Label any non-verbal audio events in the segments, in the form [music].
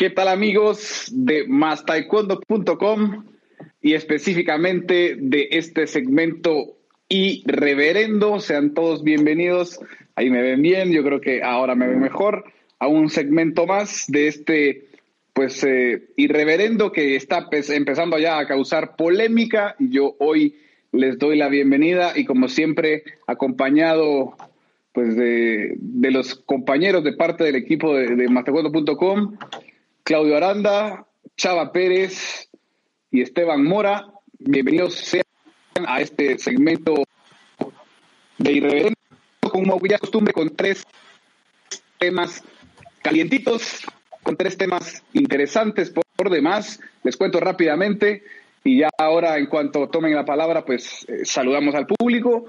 ¿Qué tal amigos de mastaekwondo.com y específicamente de este segmento irreverendo? Sean todos bienvenidos. Ahí me ven bien, yo creo que ahora me ven mejor. A un segmento más de este, pues, eh, irreverendo que está pues, empezando ya a causar polémica. Yo hoy les doy la bienvenida y como siempre acompañado pues de, de los compañeros de parte del equipo de, de Claudio Aranda, Chava Pérez y Esteban Mora. Bienvenidos sean a este segmento de Irreverente, como ya costumbre, con tres temas calientitos, con tres temas interesantes por, demás. Les cuento rápidamente y ya ahora, en cuanto tomen la palabra, pues eh, saludamos al público.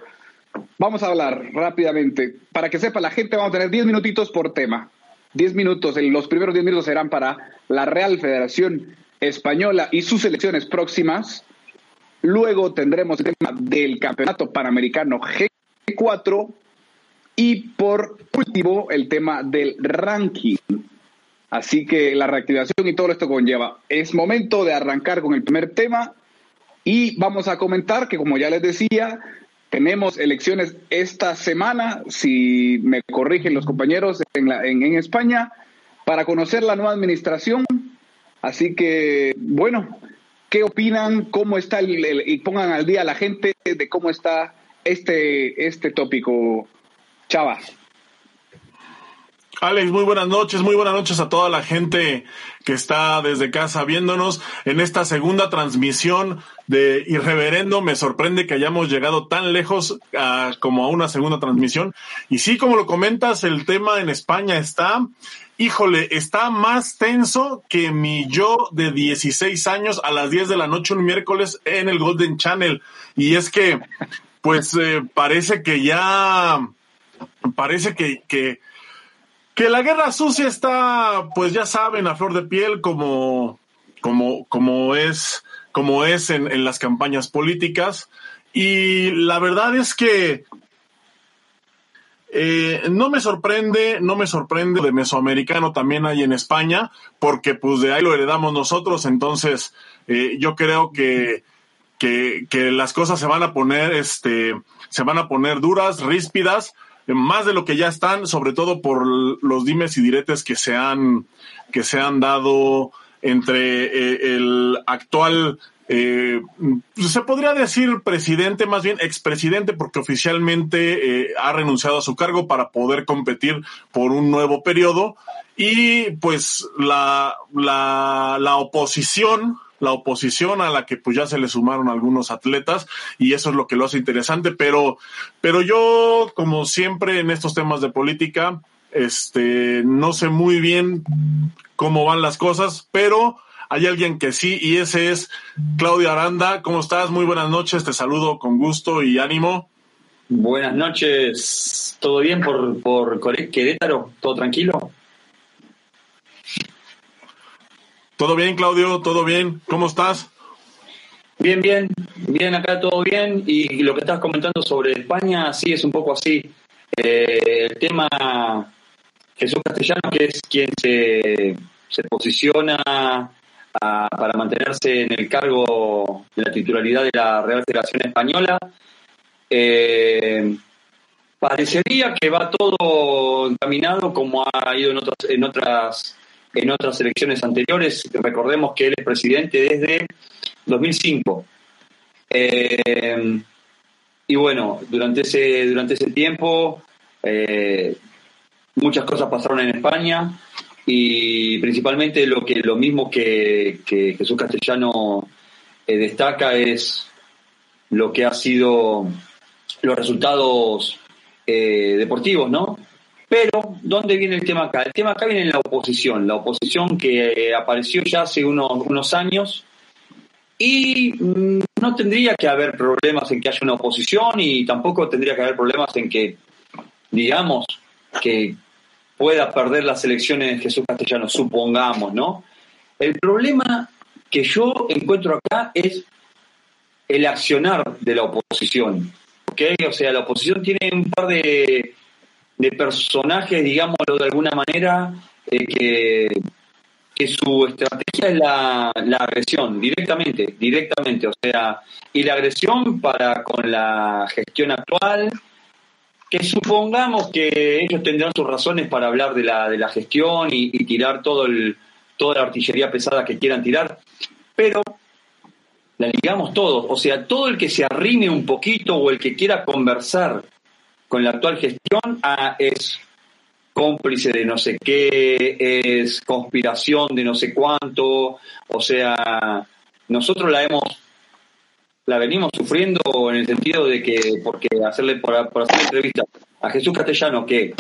Vamos a hablar rápidamente. Para que sepa la gente, vamos a tener diez minutitos por tema. 10 minutos, los primeros 10 minutos serán para la Real Federación Española y sus elecciones próximas. Luego tendremos el tema del Campeonato Panamericano G4 y por último el tema del ranking. Así que la reactivación y todo esto conlleva. Es momento de arrancar con el primer tema y vamos a comentar que como ya les decía, tenemos elecciones esta semana, si me corrigen los compañeros en, la, en, España, para conocer la nueva administración. Así que, bueno, ¿qué opinan? ¿Cómo está el, y pongan al día a la gente de cómo está este, este tópico? Chava. Alex, muy buenas noches, muy buenas noches a toda la gente que está desde casa viéndonos en esta segunda transmisión de Irreverendo. Me sorprende que hayamos llegado tan lejos a, como a una segunda transmisión. Y sí, como lo comentas, el tema en España está, híjole, está más tenso que mi yo de 16 años a las 10 de la noche un miércoles en el Golden Channel. Y es que, pues, eh, parece que ya, parece que, que que la guerra sucia está, pues ya saben, a flor de piel, como, como, como es, como es en, en las campañas políticas. Y la verdad es que eh, no me sorprende, no me sorprende de mesoamericano también hay en España, porque pues de ahí lo heredamos nosotros, entonces eh, yo creo que, que, que, las cosas se van a poner, este, se van a poner duras, ríspidas, más de lo que ya están, sobre todo por los dimes y diretes que se han, que se han dado entre eh, el actual, eh, se podría decir presidente, más bien expresidente, porque oficialmente eh, ha renunciado a su cargo para poder competir por un nuevo periodo, y pues la, la, la oposición, la oposición a la que pues ya se le sumaron algunos atletas y eso es lo que lo hace interesante, pero, pero yo, como siempre en estos temas de política, este, no sé muy bien cómo van las cosas, pero hay alguien que sí y ese es Claudia Aranda. ¿Cómo estás? Muy buenas noches, te saludo con gusto y ánimo. Buenas noches, ¿todo bien por, por Querétaro? ¿Todo tranquilo? ¿Todo bien, Claudio? ¿Todo bien? ¿Cómo estás? Bien, bien, bien, acá todo bien. Y lo que estás comentando sobre España, sí, es un poco así. Eh, el tema Jesús Castellano, que es quien se, se posiciona a, para mantenerse en el cargo de la titularidad de la Real Federación Española, eh, parecería que va todo encaminado como ha ido en otras, en otras en otras elecciones anteriores. Recordemos que él es presidente desde 2005. Eh, y bueno, durante ese, durante ese tiempo eh, muchas cosas pasaron en España y principalmente lo, que, lo mismo que, Jesús Castellano eh, destaca es lo que ha sido los resultados deportivos, ¿no? Pero, ¿dónde viene el tema acá? El tema acá viene en la oposición, la oposición que apareció ya hace unos, unos años y mm, no tendría que haber problemas en que haya una oposición y tampoco tendría que haber problemas en que, digamos, que pueda perder las elecciones Jesús Castellano, supongamos, ¿no? El problema que yo encuentro acá es el accionar de la oposición, ¿ok? O sea, la oposición tiene un par de de personajes, digámoslo de alguna manera, eh, que, que su estrategia es la, la, agresión, directamente, directamente, o sea, y la agresión para con la gestión actual, que supongamos que ellos tendrán sus razones para hablar de la, de la gestión y, tirar todo el, toda la artillería pesada que quieran tirar, pero la ligamos todos, o sea, todo el que se arrime un poquito o el que quiera conversar con la actual gestión ah, es cómplice de no sé qué, es conspiración de no sé cuánto, o sea, nosotros la hemos, la venimos sufriendo en el sentido de que, porque hacerle, por, hacer entrevista a Jesús Castellano, que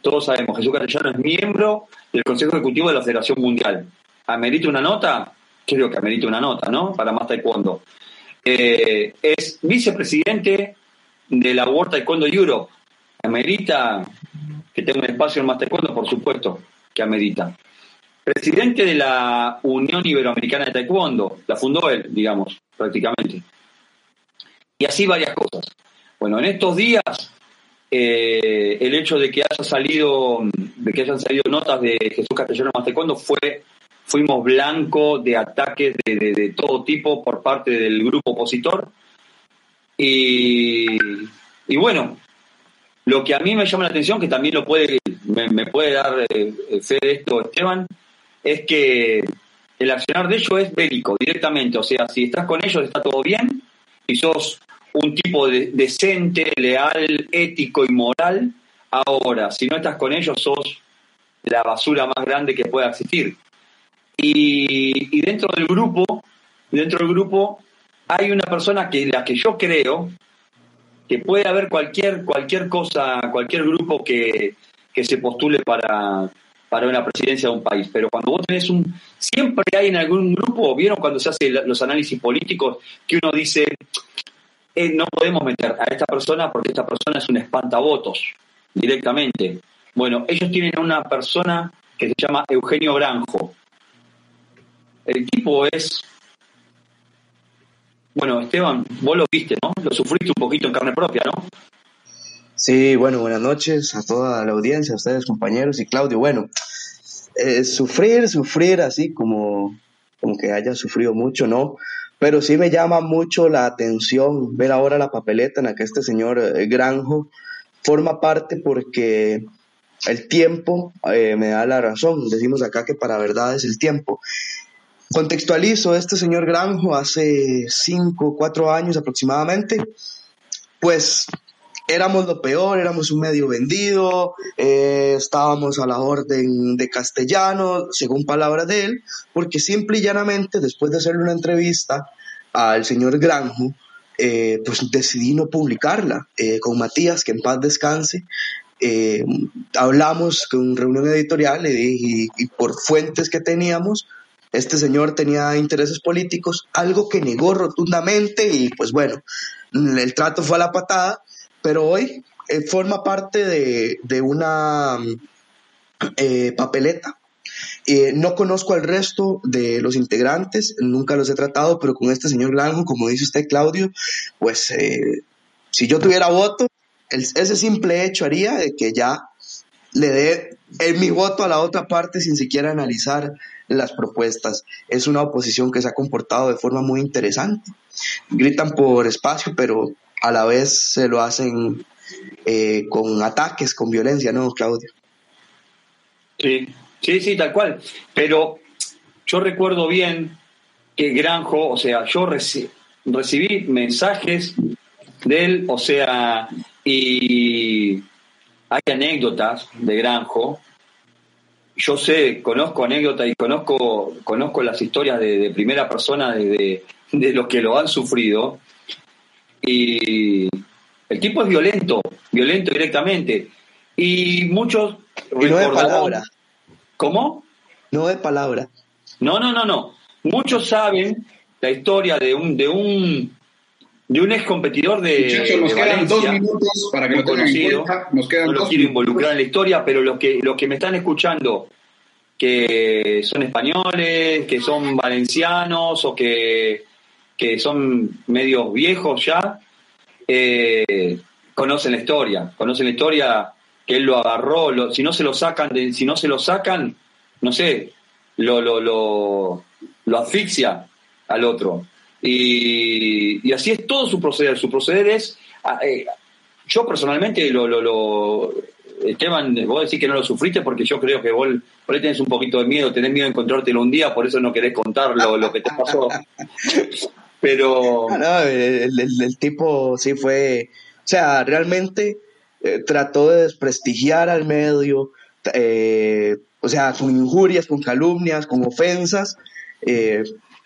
todos sabemos, Jesús Castellano es miembro del Consejo Ejecutivo de la Federación Mundial. ¿Amerita una nota? Creo que amerita una nota, ¿no? Para más taekwondo. Eh, es vicepresidente de la World Taekwondo Europe. ¿Amerita que tenga un espacio en más taekwondo? Por supuesto que amerita. Presidente de la Unión Iberoamericana de Taekwondo. La fundó él, digamos, prácticamente. Y así varias cosas. Bueno, en estos días eh, el hecho de que haya salido, de que hayan salido notas de Jesús Castellano Taekwondo fue, fuimos blanco de ataques de, todo tipo por parte del grupo opositor. Y, y, bueno, lo que a mí me llama la atención, que también lo puede, me, puede dar eh, fe de esto Esteban, es que el accionar de ellos es bélico directamente. O sea, si estás con ellos está todo bien, y sos un tipo de, decente, leal, ético y moral. Ahora, si no estás con ellos, sos la basura más grande que pueda existir. Y, dentro del grupo, dentro del grupo, hay una persona que la que yo creo que puede haber cualquier, cualquier cosa, cualquier grupo que, que se postule para, para una presidencia de un país. Pero cuando vos tenés un. Siempre hay en algún grupo, ¿vieron cuando se hacen los análisis políticos que uno dice, eh, no podemos meter a esta persona porque esta persona es un espantavotos directamente. Bueno, ellos tienen una persona que se llama Eugenio Granjo. El tipo es. Bueno, Esteban, vos lo viste, ¿no? Lo sufriste un poquito en carne propia, ¿no? Sí, bueno, buenas noches a toda la audiencia, a ustedes compañeros y Claudio. Bueno, eh, sufrir, sufrir así como, como que haya sufrido mucho, ¿no? Pero sí me llama mucho la atención ver ahora la papeleta en la que este señor eh, Granjo forma parte porque el tiempo eh, me da la razón. Decimos acá que para verdad es el tiempo. Contextualizo, este señor Granjo hace cinco, cuatro años aproximadamente, pues éramos lo peor, éramos un medio vendido, eh, estábamos a la orden de castellano, según palabras de él, porque simple y llanamente, después de hacerle una entrevista al señor Granjo, eh, pues decidí no publicarla eh, con Matías, que en paz descanse. hablamos con reunión editorial y, y por fuentes que teníamos, este señor tenía intereses políticos, algo que negó rotundamente y pues bueno, el trato fue a la patada pero hoy eh, forma parte de, una eh, papeleta. Eh, no conozco al resto de los integrantes, nunca los he tratado, pero con este señor Granjo, como dice usted, Claudio, pues si yo tuviera voto, ese simple hecho haría de que ya le dé mi voto a la otra parte sin siquiera analizar las propuestas. Es una oposición que se ha comportado de forma muy interesante. Gritan por espacio, pero a la vez se lo hacen eh, con ataques, con violencia, ¿no, Claudio? Sí, sí, sí, tal cual. Pero yo recuerdo bien que Granjo, o sea, yo recibí mensajes de él, o sea, y hay anécdotas de Granjo. Yo sé, conozco anécdotas y conozco, conozco las historias de, primera persona de, de los que lo han sufrido y el tipo es violento, violento directamente. Y muchos y no de palabra. ¿Cómo? No de palabra. No, no, no, no. Muchos saben la historia de un de un de un ex competidor de, nos quedan dos minutos para que lo conocido. Nos quedan no lo quiero involucrar en la historia, pero los que los que me están escuchando que son españoles, que son valencianos o que que son medios viejos ya, eh, conocen la historia, conocen la historia que él lo agarró, si no se lo sacan, si no se lo sacan, no sé, lo, lo, lo, lo asfixia al otro. Y, y, así es todo su proceder. Su proceder es, ah, eh, yo personalmente lo, lo, lo, Esteban, vos decís que no lo sufriste porque yo creo que vos por ahí tenés un poquito de miedo, tenés miedo de encontrártelo un día, por eso no querés contar lo, lo que te pasó. [laughs] Pero... No, el, el, el, tipo sí fue, o sea, realmente eh, trató de desprestigiar al medio, eh, o sea, con injurias, con calumnias, con ofensas.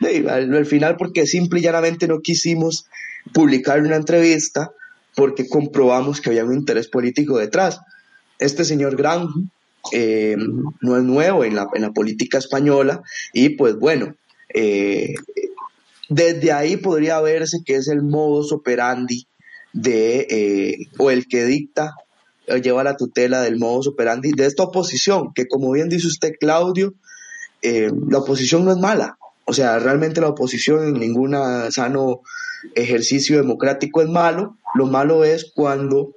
[laughs] Eh, al, al, final, porque simple y llanamente no quisimos publicar una entrevista porque comprobamos que había un interés político detrás. Este señor Granjo eh, no es nuevo en la, en la, política española y pues bueno, eh, desde ahí podría verse que es el modus operandi de, eh, o el que dicta, lleva la tutela del modus operandi de esta oposición, que como bien dice usted, Claudio, la oposición no es mala, o sea, realmente la oposición en ningún sano ejercicio democrático es malo. Lo malo es cuando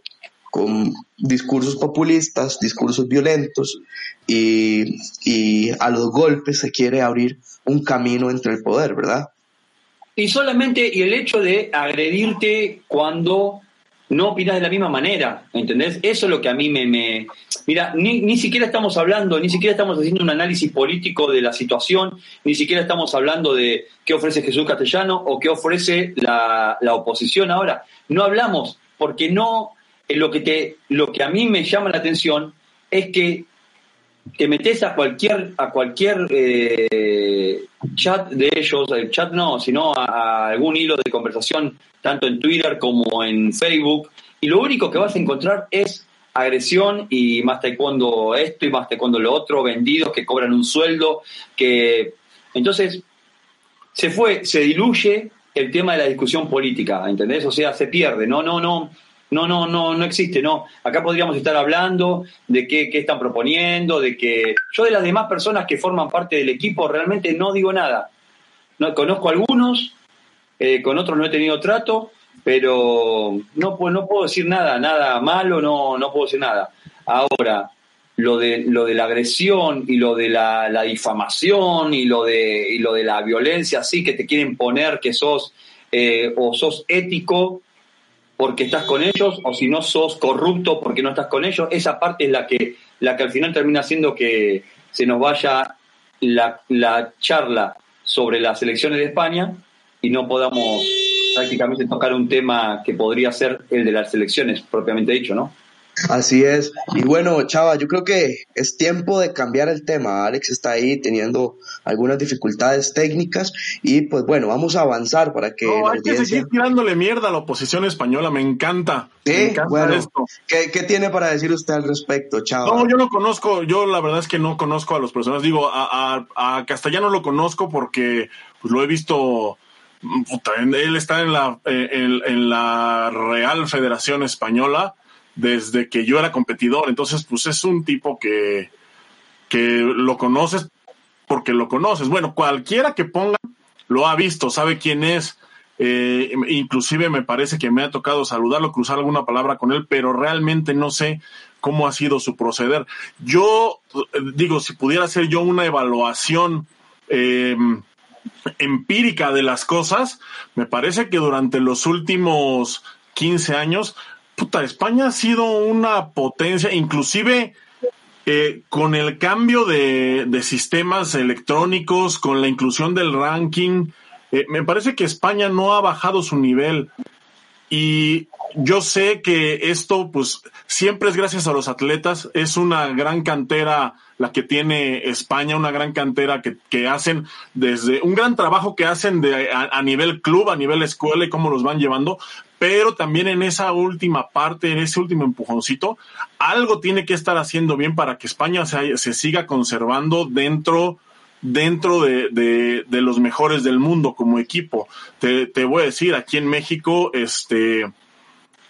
con discursos populistas, discursos violentos y, y, a los golpes se quiere abrir un camino entre el poder, ¿verdad? Y solamente, y el hecho de agredirte cuando no opinas de la misma manera, ¿entendés? Eso es lo que a mí me... me... Mira, ni, ni, siquiera estamos hablando, ni siquiera estamos haciendo un análisis político de la situación, ni siquiera estamos hablando de qué ofrece Jesús Castellano o qué ofrece la, la oposición ahora. No hablamos, porque no... Eh, lo que, te, lo que a mí me llama la atención es que te metes a cualquier, a cualquier eh, chat de ellos, el chat no, sino a, a, algún hilo de conversación, tanto en Twitter como en Facebook, y lo único que vas a encontrar es agresión y más taekwondo esto y más taekwondo lo otro, vendidos que cobran un sueldo, que entonces se fue, se diluye el tema de la discusión política, ¿entendés? O sea, se pierde, no, no, no, no, no, no, no existe, no. Acá podríamos estar hablando de qué, qué, están proponiendo, de que yo de las demás personas que forman parte del equipo realmente no digo nada. No, conozco algunos, eh, con otros no he tenido trato, pero no, no puedo decir nada, nada malo, no, no puedo decir nada. Ahora, lo de, lo de la agresión y lo de la, la difamación y lo, de, y lo de la violencia, sí, que te quieren poner que sos eh, o sos ético porque estás con ellos o si no sos corrupto porque no estás con ellos, esa parte es la que, la que al final termina haciendo que se nos vaya la, la charla sobre las elecciones de España y no podamos prácticamente tocar un tema que podría ser el de las elecciones propiamente dicho, ¿no? Así es. Y bueno, Chava, yo creo que es tiempo de cambiar el tema. Alex está ahí teniendo algunas dificultades técnicas y pues bueno, vamos a avanzar para que... No, hay audiencia... que seguir tirándole mierda a la oposición española, me encanta. Sí, me encanta bueno, esto. ¿qué, ¿qué, tiene para decir usted al respecto, Chava? No, yo no conozco, yo la verdad es que no conozco a los personas. Digo, a, a, a Castellano lo conozco porque pues, lo he visto... Puta, él está en la, en, en la Real Federación Española desde que yo era competidor. Entonces, pues es un tipo que, que lo conoces porque lo conoces. Bueno, cualquiera que ponga lo ha visto, sabe quién es. Eh, inclusive me parece que me ha tocado saludarlo, cruzar alguna palabra con él, pero realmente no sé cómo ha sido su proceder. Yo digo, si pudiera hacer yo una evaluación eh, empírica de las cosas, me parece que durante los últimos 15 años puta, España ha sido una potencia, inclusive eh, con el cambio de, sistemas electrónicos, con la inclusión del ranking, eh, me parece que España no ha bajado su nivel. Y yo sé que esto, pues, siempre es gracias a los atletas. Es una gran cantera la que tiene España, una gran cantera que, que hacen desde un gran trabajo que hacen de, a, nivel club, a nivel escuela y cómo los van llevando, pero también en esa última parte, en ese último empujoncito, algo tiene que estar haciendo bien para que España se, se siga conservando dentro dentro de, de, de, los mejores del mundo como equipo. Te, te, voy a decir, aquí en México, este,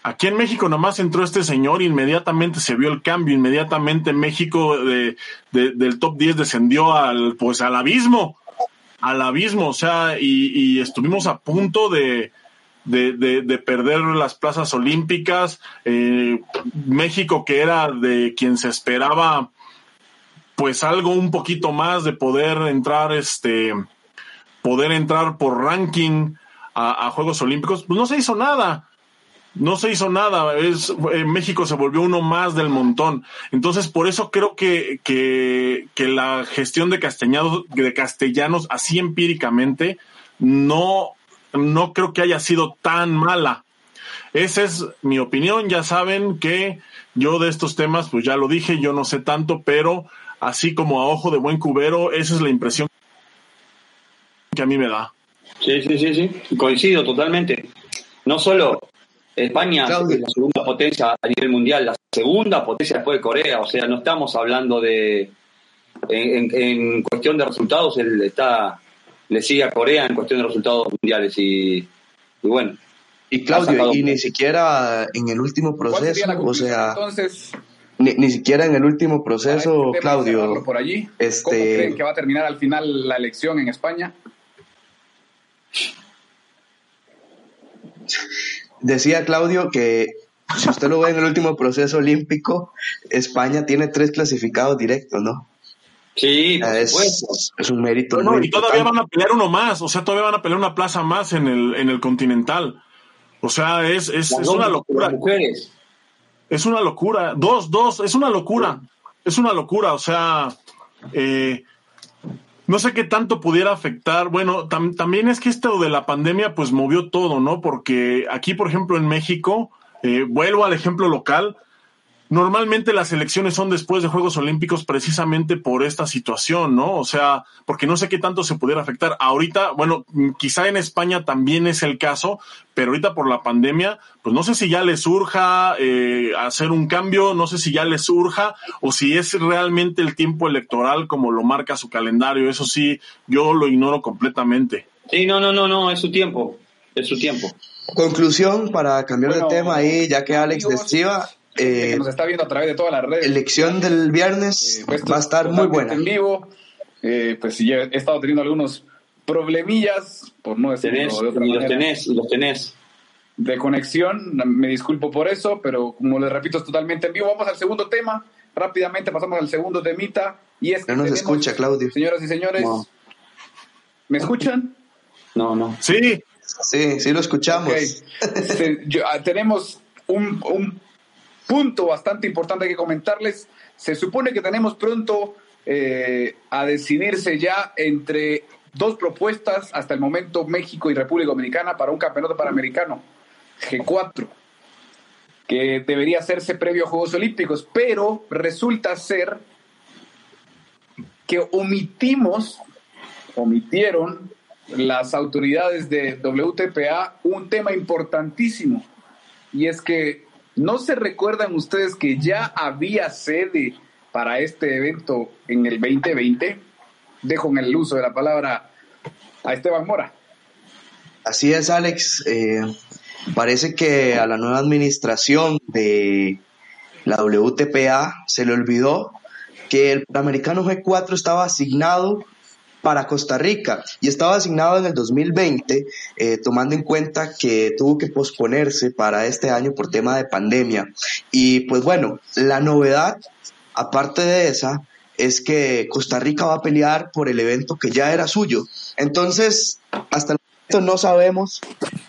aquí en México nomás entró este señor, inmediatamente se vio el cambio, inmediatamente México de, de, del top 10 descendió al, pues al abismo, al abismo, o sea, y, y estuvimos a punto de, de, de, de, perder las plazas olímpicas, eh, México que era de quien se esperaba pues algo un poquito más de poder entrar, este, poder entrar por ranking a, Juegos Olímpicos, pues no se hizo nada. No se hizo nada, eh, México se volvió uno más del montón. Entonces, por eso creo que, que, que la gestión de castellanos, de castellanos, así empíricamente, no, no creo que haya sido tan mala. Esa es mi opinión. Ya saben que yo de estos temas, pues ya lo dije, yo no sé tanto, pero así como a ojo de buen cubero, esa es la impresión que a mí me da. Sí, sí, sí, sí, coincido totalmente. No solo España es la segunda potencia a nivel mundial, la segunda potencia después de Corea, o sea, no estamos hablando de, en, cuestión de resultados, él está, le sigue a Corea en cuestión de resultados mundiales y, bueno. Y Claudio, y ni siquiera en el último proceso, o sea, entonces ni, ni, siquiera en el último proceso, este Claudio. Por allí. Este... ¿Cómo creen que va a terminar al final la elección en España? Decía Claudio que si usted lo ve en el último proceso olímpico, España tiene tres clasificados directos, ¿no? Sí, es, es, un mérito. y todavía van a pelear uno más, o sea, todavía van a pelear una plaza más en el, en el Continental. O sea, es, es, es una locura. Mujeres. Es una locura. Dos, dos, es una locura. Es una locura. O sea, eh, no sé qué tanto pudiera afectar. Bueno, también es que esto de la pandemia pues movió todo, ¿no? Porque aquí, por ejemplo, en México, eh, vuelvo al ejemplo local, Normalmente las elecciones son después de Juegos Olímpicos precisamente por esta situación, ¿no? O sea, porque no sé qué tanto se pudiera afectar. Ahorita, bueno, quizá en España también es el caso, pero ahorita por la pandemia, pues no sé si ya les surja eh, hacer un cambio, no sé si ya les surja o si es realmente el tiempo electoral como lo marca su calendario. Eso sí, yo lo ignoro completamente. Sí, no, no, no, no, es su tiempo, es su tiempo. Conclusión para cambiar de tema ahí, ya que Alex describa, eh, que nos está viendo a través de todas las redes. Elección del viernes eh, pues, va a estar muy buena. En vivo, eh, pues sí, he estado teniendo algunos problemillas, por no decirlo de otra y Los tenés, los tenés. De conexión, me disculpo por eso, pero como les repito, es totalmente en vivo. Vamos al segundo tema. Rápidamente pasamos al segundo temita. Y es que no nos escucha, Claudio. Señoras y señores, ¿me escuchan? No, no. Sí. Sí, sí lo escuchamos. [laughs] Ah, tenemos un, un punto bastante importante que comentarles. Se supone que tenemos pronto eh, a decidirse ya entre dos propuestas hasta el momento México y República Dominicana para un campeonato panamericano G4 que debería hacerse previo a Juegos Olímpicos, pero resulta ser que omitimos, omitieron las autoridades de WTPA un tema importantísimo, y es que ¿No se recuerdan ustedes que ya había sede para este evento en el 2020? Dejo en el uso de la palabra a Esteban Mora. Así es, Alex. Eh, parece que a la nueva administración de la WTPA se le olvidó que el Panamericano G4 estaba asignado para Costa Rica y estaba asignado en el 2020, eh, tomando en cuenta que tuvo que posponerse para este año por tema de pandemia. Y pues bueno, la novedad, aparte de esa, es que Costa Rica va a pelear por el evento que ya era suyo. Entonces, hasta el momento no sabemos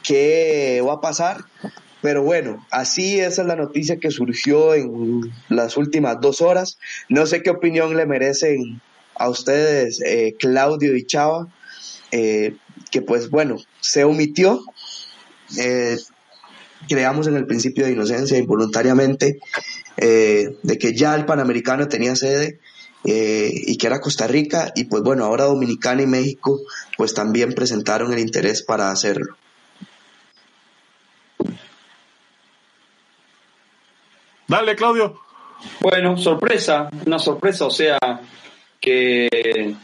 qué va a pasar, pero bueno, así es la noticia que surgió en las últimas dos horas. No sé qué opinión le merecen a ustedes, eh, Claudio y Chava, eh, que pues bueno, se omitió. Eh, creamos en el principio de inocencia involuntariamente de que ya el Panamericano tenía sede y que era Costa Rica y pues bueno, ahora Dominicana y México pues también presentaron el interés para hacerlo. Dale, Claudio. Bueno, sorpresa, una sorpresa, o sea, que,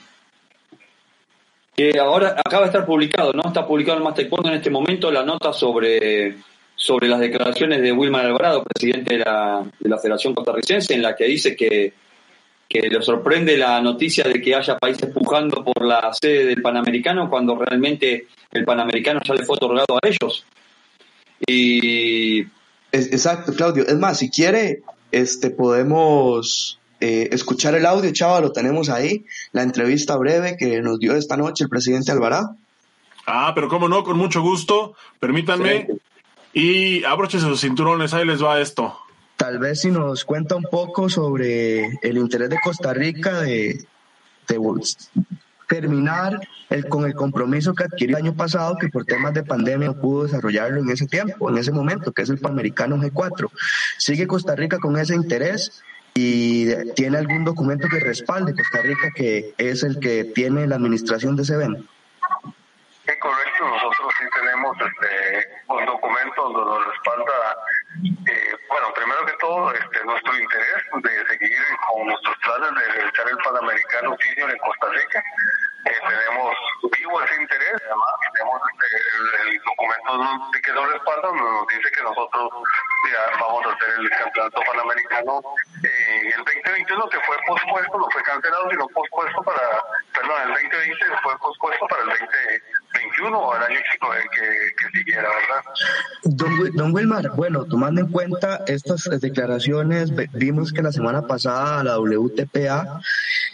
que ahora acaba de estar publicado, ¿no? Está publicado en Master en este momento la nota sobre, sobre las declaraciones de Wilmar Alvarado, presidente de la, de la Federación Costarricense, en la que dice que, que le sorprende la noticia de que haya países pujando por la sede del Panamericano cuando realmente el Panamericano ya le fue otorgado a ellos. Y Exacto, Claudio. Es más, si quiere, este podemos eh, escuchar el audio, Chava, lo tenemos ahí, la entrevista breve que nos dio esta noche el presidente Alvarado. Ah, pero cómo no, con mucho gusto. Permítanme. Y abróchese sus cinturones, ahí les va esto. Tal vez si nos cuenta un poco sobre el interés de Costa Rica de, terminar el, con el compromiso que adquirió el año pasado, que por temas de pandemia no pudo desarrollarlo en ese tiempo, en ese momento, que es el Panamericano G4. ¿Sigue Costa Rica con ese interés? ¿Y tiene algún documento que respalde Costa Rica que es el que tiene la administración de ese evento? Sí, correcto. Nosotros sí tenemos este, un documento donde nos respalda, eh, bueno, primero que todo, este, nuestro interés de seguir con nuestros planes de realizar el Panamericano Senior en Costa Rica. Eh, tenemos vivo ese interés, además tenemos este, el, documento que nos respalda, nos dice que nosotros vamos a hacer el campeonato panamericano eh, el 2021 que fue pospuesto, no fue cancelado, sino pospuesto para, perdón, el 2020 fue pospuesto para el 2021 o el año que, que siguiera, ¿verdad? Don, don Wilmar, bueno, tomando en cuenta estas declaraciones, vimos que la semana pasada la WTPA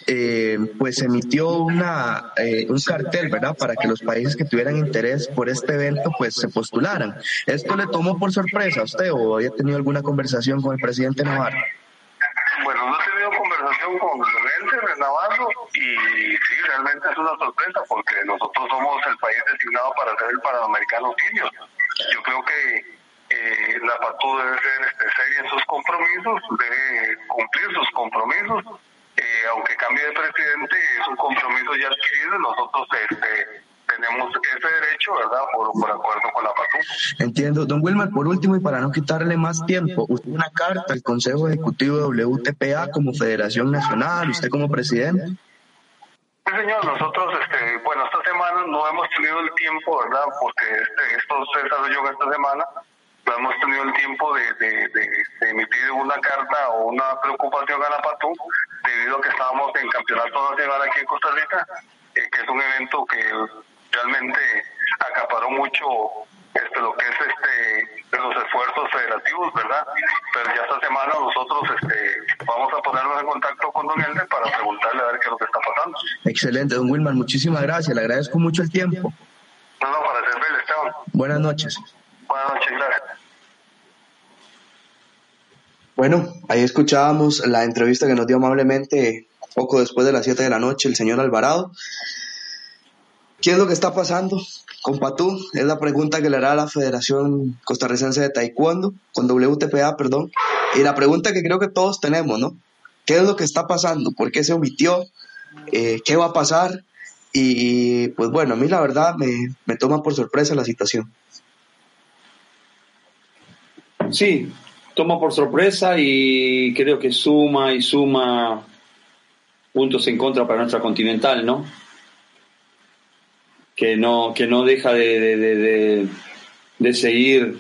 eh, pues emitió una, eh, un cartel, ¿verdad?, para que los países que tuvieran interés por este evento, pues se postularan. ¿Esto le tomó por sorpresa a usted o había tenido alguna conversación con el presidente Navarro? Bueno, no he tenido conversación con el de Navarro y realmente es una sorpresa porque nosotros somos el país designado para hacer el Panamericano Senior. Yo creo que eh, la PATU debe ser este, seria en sus compromisos, debe cumplir sus compromisos eh, aunque cambie de presidente, es un compromiso ya adquirido nosotros este, tenemos ese derecho, ¿verdad?, por, acuerdo con la PATU. Entiendo. Don Wilmar, por último, y para no quitarle más tiempo, usted una carta al Consejo Ejecutivo de WTPA como Federación Nacional, usted como presidente. Sí, señor, nosotros, este, bueno, esta semana no hemos tenido el tiempo, ¿verdad?, porque este, esto se desarrolló esta semana, no hemos tenido el tiempo de, emitir una carta o una preocupación a la PATU debido a que estábamos en campeonato nacional aquí en Costa Rica, eh, que es un evento que realmente acaparó mucho este, lo que es este los esfuerzos federativos, ¿verdad? Pero ya esta semana nosotros este, vamos a ponernos en contacto con Don Elder para preguntarle a ver qué es lo que está pasando. Excelente, Don Wilman, muchísimas gracias, le agradezco mucho el tiempo. No, no, para servirle, Esteban. Buenas noches. Buenas noches, gracias. Bueno, ahí escuchábamos la entrevista que nos dio amablemente poco después de las 7 de la noche el señor Alvarado. ¿Qué es lo que está pasando con Patú? Es la pregunta que le hará la Federación Costarricense de Taekwondo, con WTPA, perdón. Y la pregunta que creo que todos tenemos, ¿no? ¿Qué es lo que está pasando? ¿Por qué se omitió? Eh, ¿Qué va a pasar? Y pues bueno, a mí la verdad me, me toma por sorpresa la situación. Sí, toma por sorpresa y creo que suma y suma puntos en contra para nuestra continental, ¿no? Que no, que no deja de, de, seguir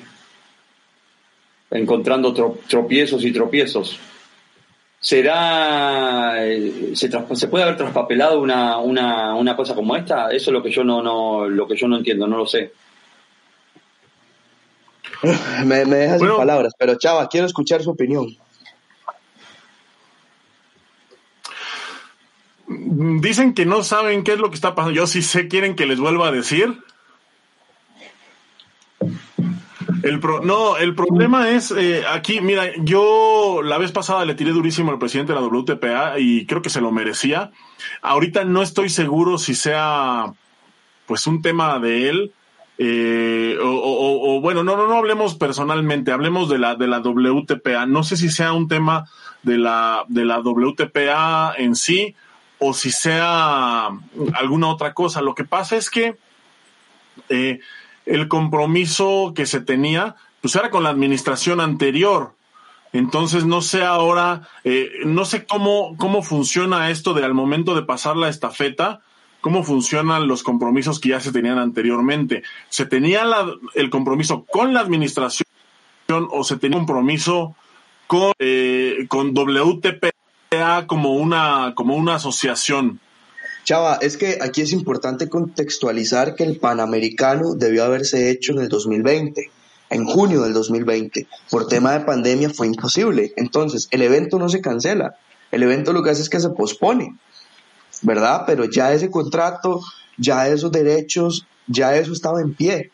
encontrando tropiezos y tropiezos. ¿Será, eh, se, se, puede haber traspapelado una, una, una cosa como esta? Eso es lo que yo no, no, lo que yo no entiendo, no lo sé. [laughs] me, me dejas sin palabras, pero Chava, quiero escuchar su opinión. Dicen que no saben qué es lo que está pasando. Yo sí sé, quieren que les vuelva a decir. El no, el problema es eh, aquí, mira, yo la vez pasada le tiré durísimo al presidente de la WTPA y creo que se lo merecía. Ahorita no estoy seguro si sea pues un tema de él eh, o, bueno, no, no, no hablemos personalmente, hablemos de la, de la WTPA. No sé si sea un tema de la, de la WTPA en sí o si sea alguna otra cosa. Lo que pasa es que eh, el compromiso que se tenía, pues era con la administración anterior. Entonces no sé ahora, eh, no sé cómo, cómo funciona esto de al momento de pasar la estafeta, cómo funcionan los compromisos que ya se tenían anteriormente. ¿Se tenía el compromiso con la administración o se tenía un compromiso con, eh, con WTPA como una, como una asociación? Chava, es que aquí es importante contextualizar que el Panamericano debió haberse hecho en el 2020, en junio del 2020. Por tema de pandemia fue imposible. Entonces, el evento no se cancela. el evento lo que hace es que se pospone, ¿verdad? Pero ya ese contrato, ya esos derechos, ya eso estaba en pie.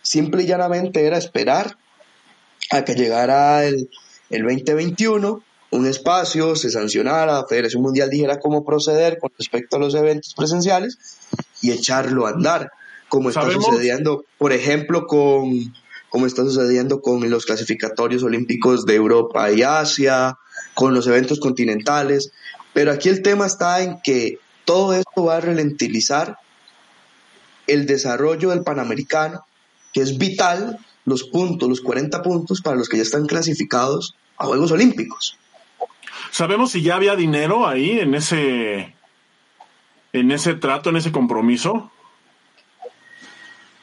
Simple y llanamente era esperar a que llegara el, el 2021, un espacio, se sancionara, la Federación Mundial dijera cómo proceder con respecto a los eventos presenciales y echarlo a andar, como está sucediendo, por ejemplo, con como está sucediendo con los clasificatorios olímpicos de Europa y Asia, con los eventos continentales. Pero aquí el tema está en que todo esto va a ralentizar el desarrollo del Panamericano, que es vital, los puntos, los 40 puntos para los que ya están clasificados a Juegos Olímpicos. ¿Sabemos si ya había dinero ahí en ese en ese trato, en ese compromiso?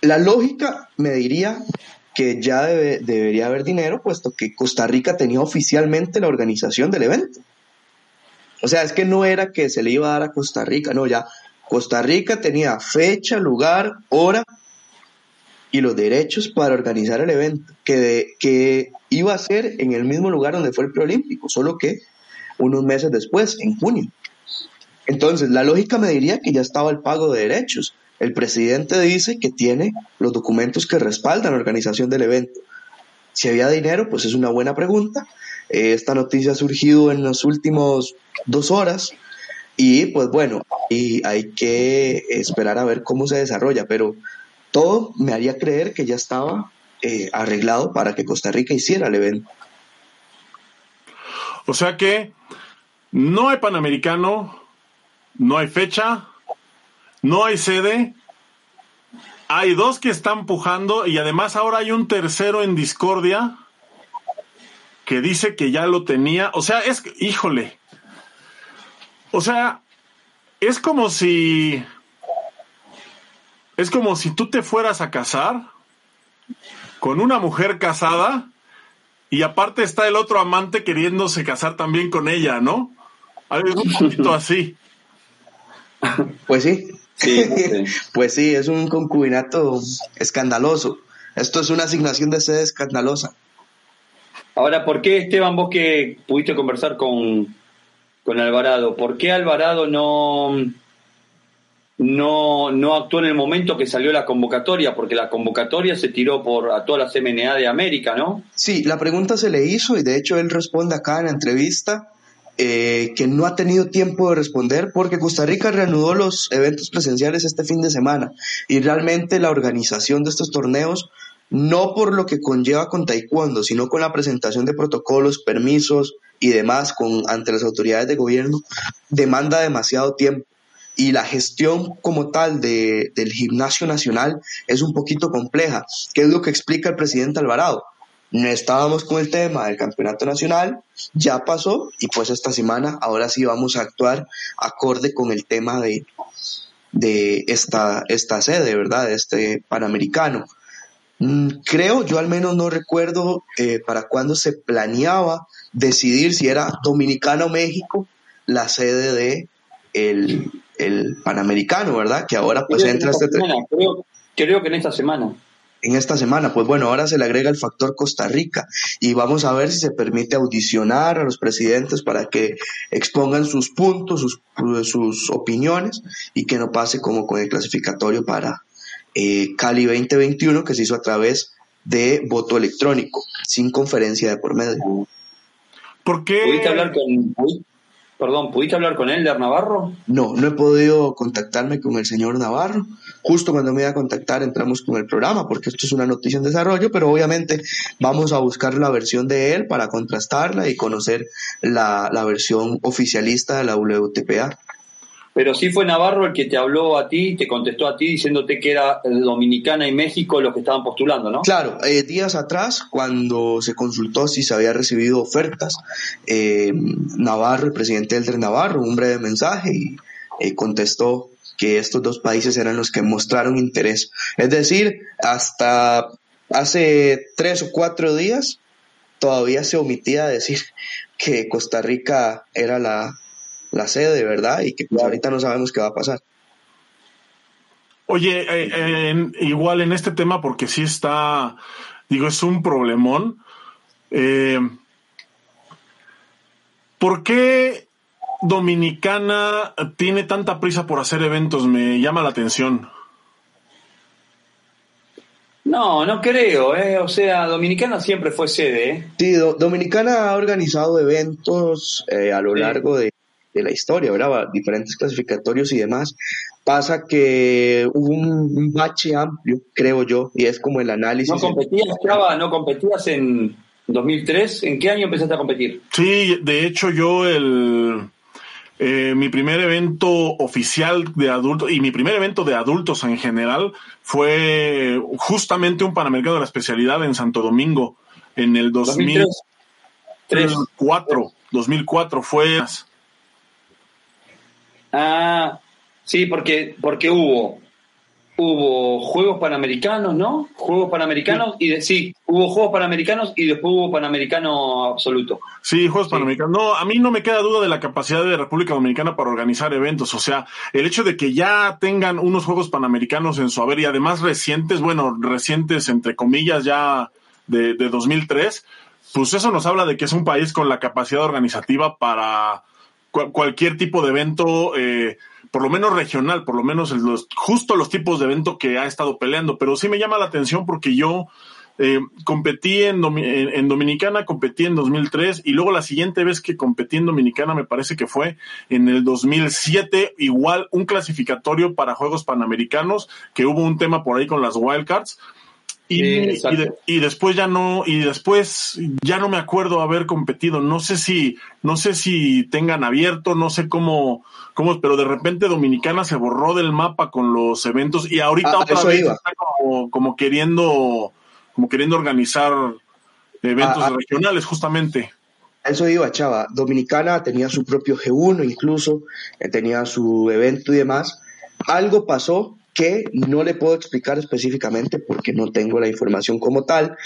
La lógica me diría que ya debería haber dinero, puesto que Costa Rica tenía oficialmente la organización del evento. O sea, es que no era que se le iba a dar a Costa Rica, no, ya Costa Rica tenía fecha, lugar, hora y los derechos para organizar el evento, que, que iba a ser en el mismo lugar donde fue el preolímpico, solo que unos meses después, en junio. Entonces, la lógica me diría que ya estaba el pago de derechos, el presidente dice que tiene los documentos que respaldan la organización del evento. Si había dinero, pues es una buena pregunta. Eh, esta noticia ha surgido en las últimas dos horas y pues bueno, y hay que esperar a ver cómo se desarrolla, pero todo me haría creer que ya estaba eh, arreglado para que Costa Rica hiciera el evento. O sea que no hay Panamericano, no hay fecha, no hay sede. Hay dos que están pujando y además ahora hay un tercero en discordia que dice que ya lo tenía. O sea, es, híjole. O sea, es como si... Es como si tú te fueras a casar con una mujer casada y aparte está el otro amante queriéndose casar también con ella, ¿no? Algo un poquito [laughs] así. Pues [laughs] sí, pues sí, es un concubinato escandaloso. Esto es una asignación de sede escandalosa. Ahora, ¿por qué, Esteban, vos que pudiste conversar con, con Alvarado, por qué Alvarado no, no, no actuó en el momento que salió la convocatoria? Porque la convocatoria se tiró por a todas las MNA de América, ¿no? Sí, la pregunta se le hizo y de hecho él responde acá en la entrevista eh, que no ha tenido tiempo de responder porque Costa Rica reanudó los eventos presenciales este fin de semana y realmente la organización de estos torneos, no por lo que conlleva con Taekwondo, sino con la presentación de protocolos, permisos y demás con, ante las autoridades de gobierno, demanda demasiado tiempo y la gestión como tal de, del gimnasio nacional es un poquito compleja, que es lo que explica el presidente Alvarado no estábamos con el tema del campeonato nacional, ya pasó y pues esta semana ahora sí vamos a actuar acorde con el tema de, de esta, esta sede, ¿verdad? Este Panamericano. Mm, creo, yo al menos no recuerdo eh, para cuándo se planeaba decidir si era Dominicana o México la sede de el, Panamericano, ¿verdad? Que ahora pues entra este... creo, creo que en esta semana en esta semana. Pues bueno, ahora se le agrega el factor Costa Rica y vamos a ver si se permite audicionar a los presidentes para que expongan sus puntos, sus, sus opiniones y que no pase como con el clasificatorio para eh, Cali 2021 que se hizo a través de voto electrónico, sin conferencia de por medio. ¿Por qué? ¿Pudiste hablar con, Perdón, ¿pudiste hablar con él, de Navarro? No, no he podido contactarme con el señor Navarro. Justo cuando me iba a contactar entramos con el programa, porque esto es una noticia en desarrollo, pero obviamente vamos a buscar la versión de él para contrastarla y conocer la, la versión oficialista de la WTPA. Pero sí fue Navarro el que te habló a ti, te contestó a ti diciéndote que era Dominicana y México los que estaban postulando, ¿no? Claro, eh, días atrás, cuando se consultó si se había recibido ofertas, eh, Navarro, el presidente Elder Navarro, un breve mensaje y eh, contestó que estos dos países eran los que mostraron interés. Es decir, hasta hace tres o cuatro días todavía se omitía decir que Costa Rica era la, la sede, ¿verdad? Y que pues, ahorita no sabemos qué va a pasar. Oye, eh, igual en este tema, porque sí está, digo, es un problemón. Eh, ¿Por qué Dominicana tiene tanta prisa por hacer eventos? Me llama la atención. No, no creo, ¿eh? O sea, Dominicana siempre fue sede, ¿eh? Sí, Dominicana ha organizado eventos eh, a lo largo de, la historia, ¿verdad? Diferentes clasificatorios y demás. Pasa que hubo un, bache amplio, creo yo, y es como el análisis. ¿No competías, Chava? ¿No competías en 2003? ¿En qué año empezaste a competir? Sí, de hecho yo el eh, mi primer evento oficial de adultos y mi primer evento de adultos en general fue justamente un Panamericano de la especialidad en Santo Domingo en el 2004. 2004 fue. Ah, sí, porque, porque hubo hubo Juegos Panamericanos, ¿no? Juegos Panamericanos y de, sí, hubo Juegos Panamericanos y después hubo Panamericano absoluto. Sí, Juegos Panamericanos. No, a mí no me queda duda de la capacidad de República Dominicana para organizar eventos. O sea, el hecho de que ya tengan unos Juegos Panamericanos en su haber y además recientes, bueno, recientes entre comillas ya de, de 2003, pues eso nos habla de que es un país con la capacidad organizativa para cualquier tipo de evento. Eh, por lo menos regional, por lo menos los, justo los tipos de evento que ha estado peleando, pero sí me llama la atención porque yo eh, competí en, en, Dominicana, competí en 2003 y luego la siguiente vez que competí en Dominicana me parece que fue en el 2007, igual un clasificatorio para Juegos Panamericanos, que hubo un tema por ahí con las wildcards y, después ya no, y después ya no me acuerdo haber competido. No sé si, no sé si tengan abierto, no sé cómo, cómo, pero de repente Dominicana se borró del mapa con los eventos y ahorita ah, otra vez está como, queriendo, como queriendo organizar eventos ah, ah. regionales, justamente. Eso iba, chava. Dominicana tenía su propio G1 incluso, eh, tenía su evento y demás. Algo pasó que no le puedo explicar específicamente porque no tengo la información como tal.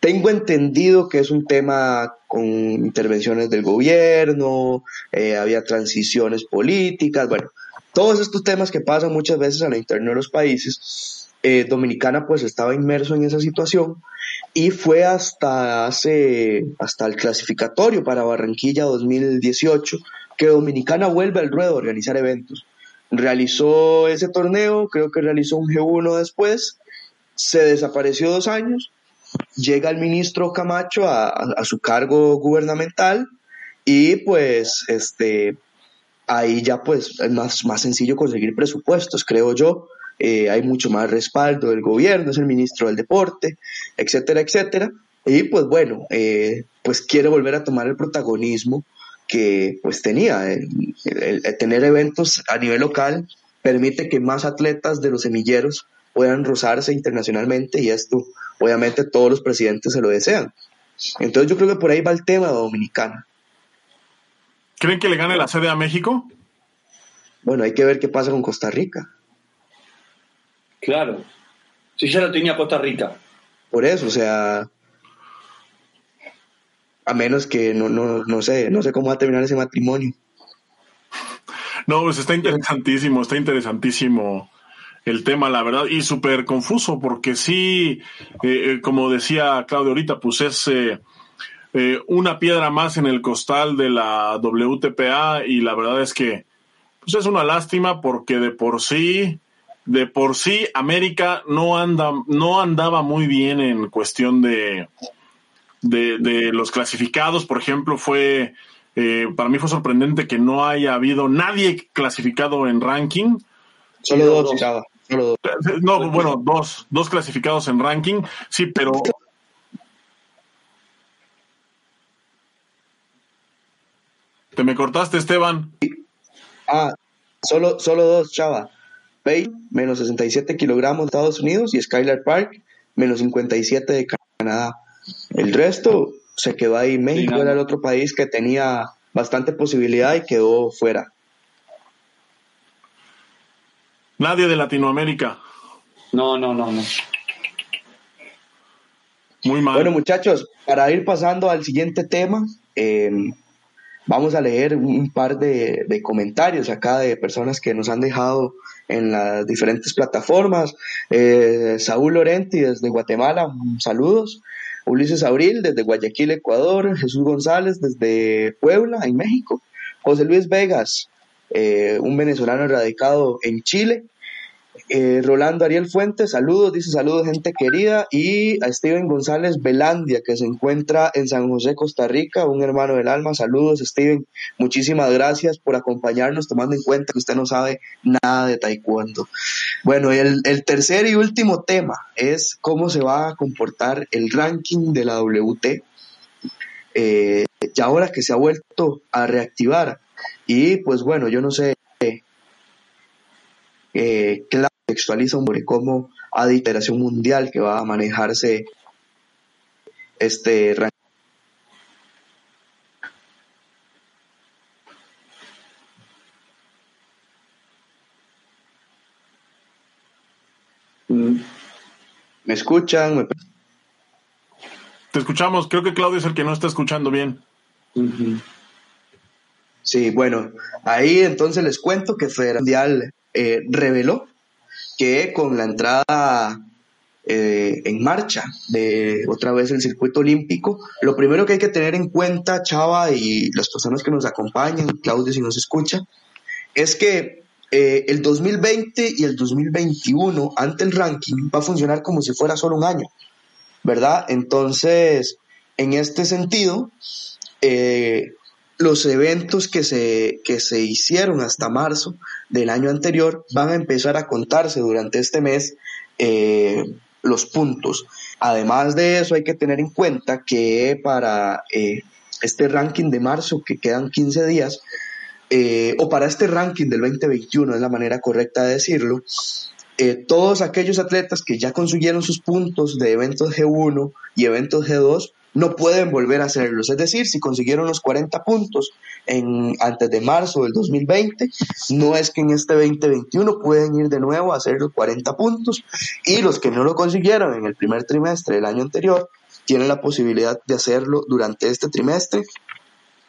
Tengo entendido que es un tema con intervenciones del gobierno, eh, había transiciones políticas, bueno, todos estos temas que pasan muchas veces a la interna de los países. Eh, Dominicana pues estaba inmerso en esa situación y fue hasta hace, hasta el clasificatorio para Barranquilla 2018 que Dominicana vuelve al ruedo a organizar eventos realizó ese torneo, creo que realizó un G1 después, se desapareció dos años, llega el ministro Camacho a, su cargo gubernamental y pues este ahí ya pues es más, más sencillo conseguir presupuestos, creo yo. Eh, hay mucho más respaldo del gobierno, es el ministro del deporte, etcétera, etcétera. Y pues bueno, eh, pues quiere volver a tomar el protagonismo que pues tenía. El, tener eventos a nivel local permite que más atletas de los semilleros puedan rozarse internacionalmente y esto obviamente todos los presidentes se lo desean. Entonces yo creo que por ahí va el tema dominicano. ¿Creen que le gane la sede a México? Bueno, hay que ver qué pasa con Costa Rica. Claro. Si ya lo tenía Costa Rica. Por eso, o sea, a menos que no, no, no sé, no sé cómo va a terminar ese matrimonio. No, pues está interesantísimo, está interesantísimo el tema, la verdad, y súper confuso, porque sí, eh, eh, como decía Claudio ahorita, pues es eh, una piedra más en el costal de la WTPA y la verdad es que pues es una lástima porque de por sí, de por sí América no anda, no andaba muy bien en cuestión de, de, los clasificados, por ejemplo, fue, eh, para mí fue sorprendente que no haya habido nadie clasificado en ranking. Solo dos, Solo dos. No, bueno, dos, dos clasificados en ranking, sí, pero Te me cortaste, Esteban. Ah, solo, solo dos, chava. Pay, menos 67 kilogramos de Estados Unidos y Skylar Park, menos 57 de Canadá. El resto se quedó ahí. México era el otro país que tenía bastante posibilidad y quedó fuera. Nadie de Latinoamérica. No, no, no, no. Muy mal. Bueno, muchachos, para ir pasando al siguiente tema, em, vamos a leer un par de, comentarios acá de personas que nos han dejado en las diferentes plataformas. Eh, Saúl Lorenti desde Guatemala, saludos. Ulises Abril desde Guayaquil, Ecuador, Jesús González desde Puebla, en México, José Luis Vegas, eh, un venezolano radicado en Chile, eh, Rolando Ariel Fuentes, saludos, dice saludos gente querida, y a Steven González Velandia, que se encuentra en San José, Costa Rica, un hermano del alma, saludos Steven, muchísimas gracias por acompañarnos, tomando en cuenta que usted no sabe nada de taekwondo. Bueno, el, el tercer y último tema es cómo se va a comportar el ranking de la WT, eh, ya ahora que se ha vuelto a reactivar, y pues bueno, yo no sé eh, claro, textualiza sobre cómo a iteración mundial que va a manejarse este. ¿Me escuchan? ¿Me... Te escuchamos. Creo que Claudio es el que no está escuchando bien. Sí, bueno, ahí entonces les cuento que Federal Mundial eh, reveló que con la entrada eh, en marcha de otra vez el circuito olímpico, lo primero que hay que tener en cuenta, Chava, y las personas que nos acompañan, Claudio si nos escucha, es que eh, el 2020 y el 2021 ante el ranking va a funcionar como si fuera solo un año, ¿verdad? Entonces, en este sentido, eh, los eventos que se, que se hicieron hasta marzo del año anterior van a empezar a contarse durante este mes eh, los puntos. Además de eso, hay que tener en cuenta que para eh, este ranking de marzo, que quedan 15 días, eh, o para este ranking del 2021, es la manera correcta de decirlo, todos aquellos atletas que ya consiguieron sus puntos de eventos G1 y eventos G2 no pueden volver a hacerlos. Es decir, si consiguieron los 40 puntos en, antes de marzo del 2020, no es que en este 2021 pueden ir de nuevo a hacer los 40 puntos y los que no lo consiguieron en el primer trimestre del año anterior tienen la posibilidad de hacerlo durante este trimestre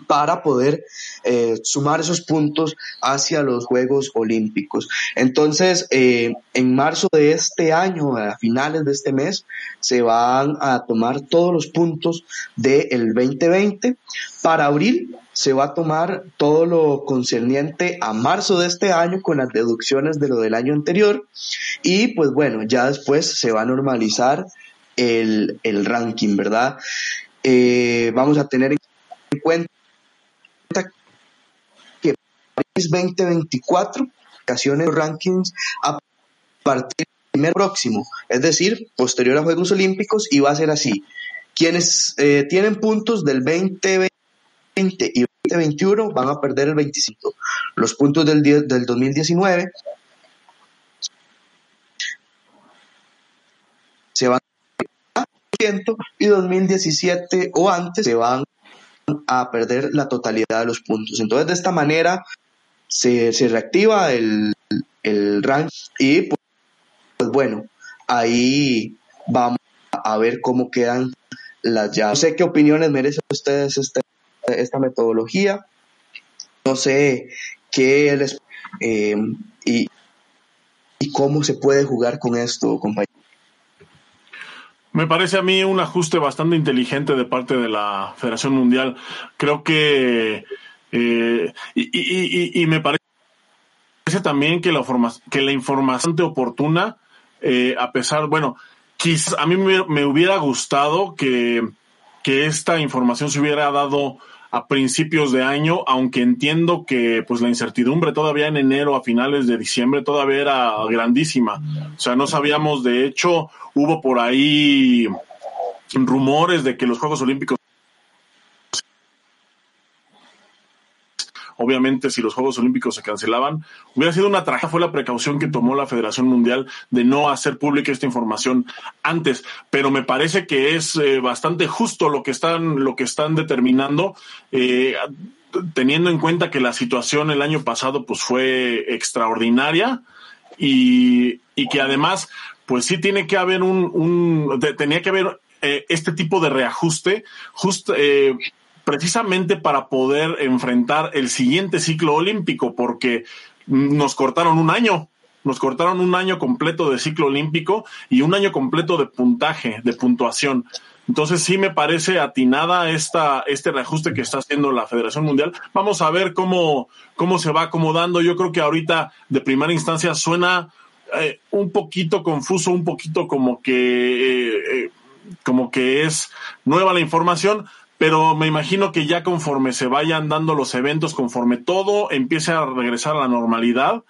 para poder eh, sumar esos puntos hacia los Juegos Olímpicos. Entonces, eh, en marzo de este año, a finales de este mes, se van a tomar todos los puntos del 2020. Para abril se va a tomar todo lo concerniente a marzo de este año con las deducciones de lo del año anterior. Y pues bueno, ya después se va a normalizar el, ranking, ¿verdad? Eh, vamos a tener en cuenta que París 2024 ocasiones rankings a partir del próximo, es decir, posterior a Juegos Olímpicos y va a ser así. Quienes eh, tienen puntos del 2020 y 2021 van a perder el 25. Los puntos del, del 2019 se van a y 2017 o antes se van a perder la totalidad de los puntos. Entonces, de esta manera se, reactiva el, el rank y pues, bueno, ahí vamos a ver cómo quedan las llaves. No sé qué opiniones merecen ustedes esta, esta metodología. No sé qué les... Eh, y, y cómo se puede jugar con esto, compañeros. Me parece a mí un ajuste bastante inteligente de parte de la Federación Mundial. Creo que eh, y, me parece también que la, que la información oportuna, eh, a pesar, bueno, quizás a mí me, me hubiera gustado que, que esta información se hubiera dado a principios de año, aunque entiendo que pues la incertidumbre todavía en enero a finales de diciembre todavía era grandísima. O sea, no sabíamos, de hecho, hubo por ahí rumores de que los Juegos Olímpicos obviamente si los Juegos Olímpicos se cancelaban, hubiera sido una tragedia, fue la precaución que tomó la Federación Mundial de no hacer pública esta información antes, pero me parece que es eh, bastante justo lo que están, lo que están determinando. Eh, teniendo en cuenta que la situación el año pasado pues fue extraordinaria y, y que además pues sí tiene que haber un, tenía que haber eh, este tipo de reajuste eh, precisamente para poder enfrentar el siguiente ciclo olímpico, porque nos cortaron un año, nos cortaron un año completo de ciclo olímpico y un año completo de puntaje, de puntuación. Entonces sí me parece atinada esta, este reajuste que está haciendo la Federación Mundial. Vamos a ver cómo, cómo se va acomodando. Yo creo que ahorita de primera instancia suena eh, un poquito confuso, un poquito como que, eh, eh, como que es nueva la información, pero me imagino que ya conforme se vayan dando los eventos, conforme todo empiece a regresar a la normalidad,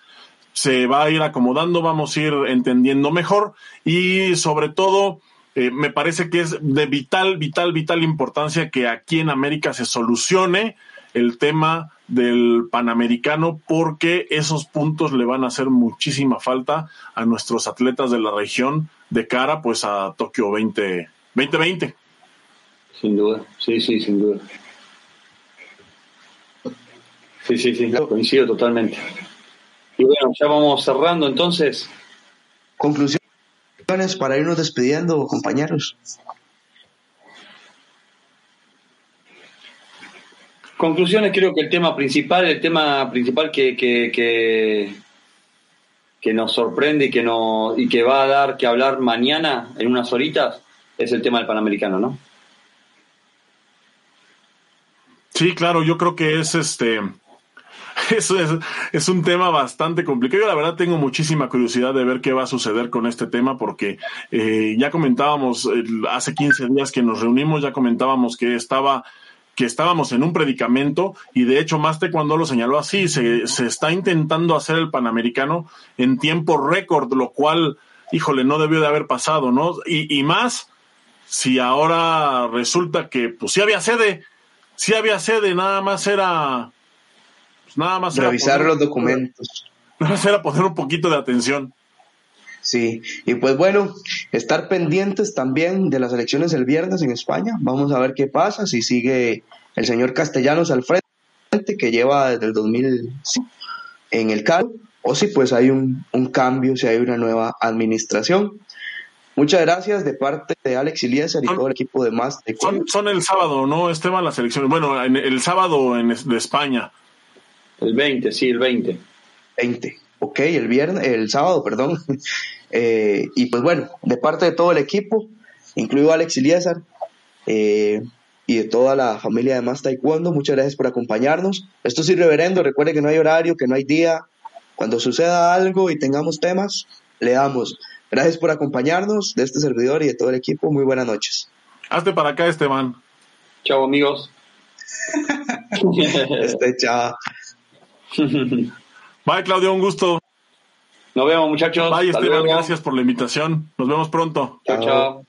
se va a ir acomodando, vamos a ir entendiendo mejor y sobre todo eh, me parece que es de vital, vital, vital importancia que aquí en América se solucione el tema del Panamericano porque esos puntos le van a hacer muchísima falta a nuestros atletas de la región de cara pues a Tokio 20, 2020. Sin duda, sí, sí, sin duda. Sí, sí, sí, coincido totalmente. Y bueno, ya vamos cerrando entonces. Conclusiones para irnos despidiendo, compañeros. Conclusiones, creo que el tema principal, el tema principal que, que, que, que nos sorprende y que, no, y que va a dar que hablar mañana, en unas horitas, es el tema del Panamericano, ¿no? Sí, claro, yo creo que es este [laughs] Eso es, es, un tema bastante complicado. Yo la verdad tengo muchísima curiosidad de ver qué va a suceder con este tema porque eh, ya comentábamos hace 15 días que nos reunimos, ya comentábamos que estaba que estábamos en un predicamento y de hecho Maste cuando lo señaló así, se, se está intentando hacer el Panamericano en tiempo récord, lo cual, híjole, no debió de haber pasado, ¿no? Y, y más si ahora resulta que pues sí había sede, sí había sede, nada más era nada más revisar los documentos. [laughs] Nada más era poner un poquito de atención. Sí, y pues bueno, estar pendientes también de las elecciones el viernes en España. Vamos a ver qué pasa, si sigue el señor Castellanos al frente, que lleva desde el 2000 en el cargo, o si pues hay un, un cambio, si hay una nueva administración. Muchas gracias de parte de Alex Eliezer y todo el equipo de más. Son, son, el sábado, ¿no, Esteban? Las elecciones. Bueno, el sábado en, de España. El 20, sí, el 20. 20, ok, el viernes, el sábado, perdón. [laughs] Eh, y pues bueno, de parte de todo el equipo, incluido Alex Iliazar, eh, y de toda la familia de Más Taekwondo, muchas gracias por acompañarnos. Esto es irreverendo, recuerde que no hay horario, que no hay día. Cuando suceda algo y tengamos temas, le damos. Gracias por acompañarnos de este servidor y de todo el equipo. Muy buenas noches. Hazte para acá, Esteban. Chao, amigos. [laughs] este, chao. Bye, Claudio, un gusto. Nos vemos, muchachos. Bye, Esteban, gracias por la invitación. Nos vemos pronto. chao. chao.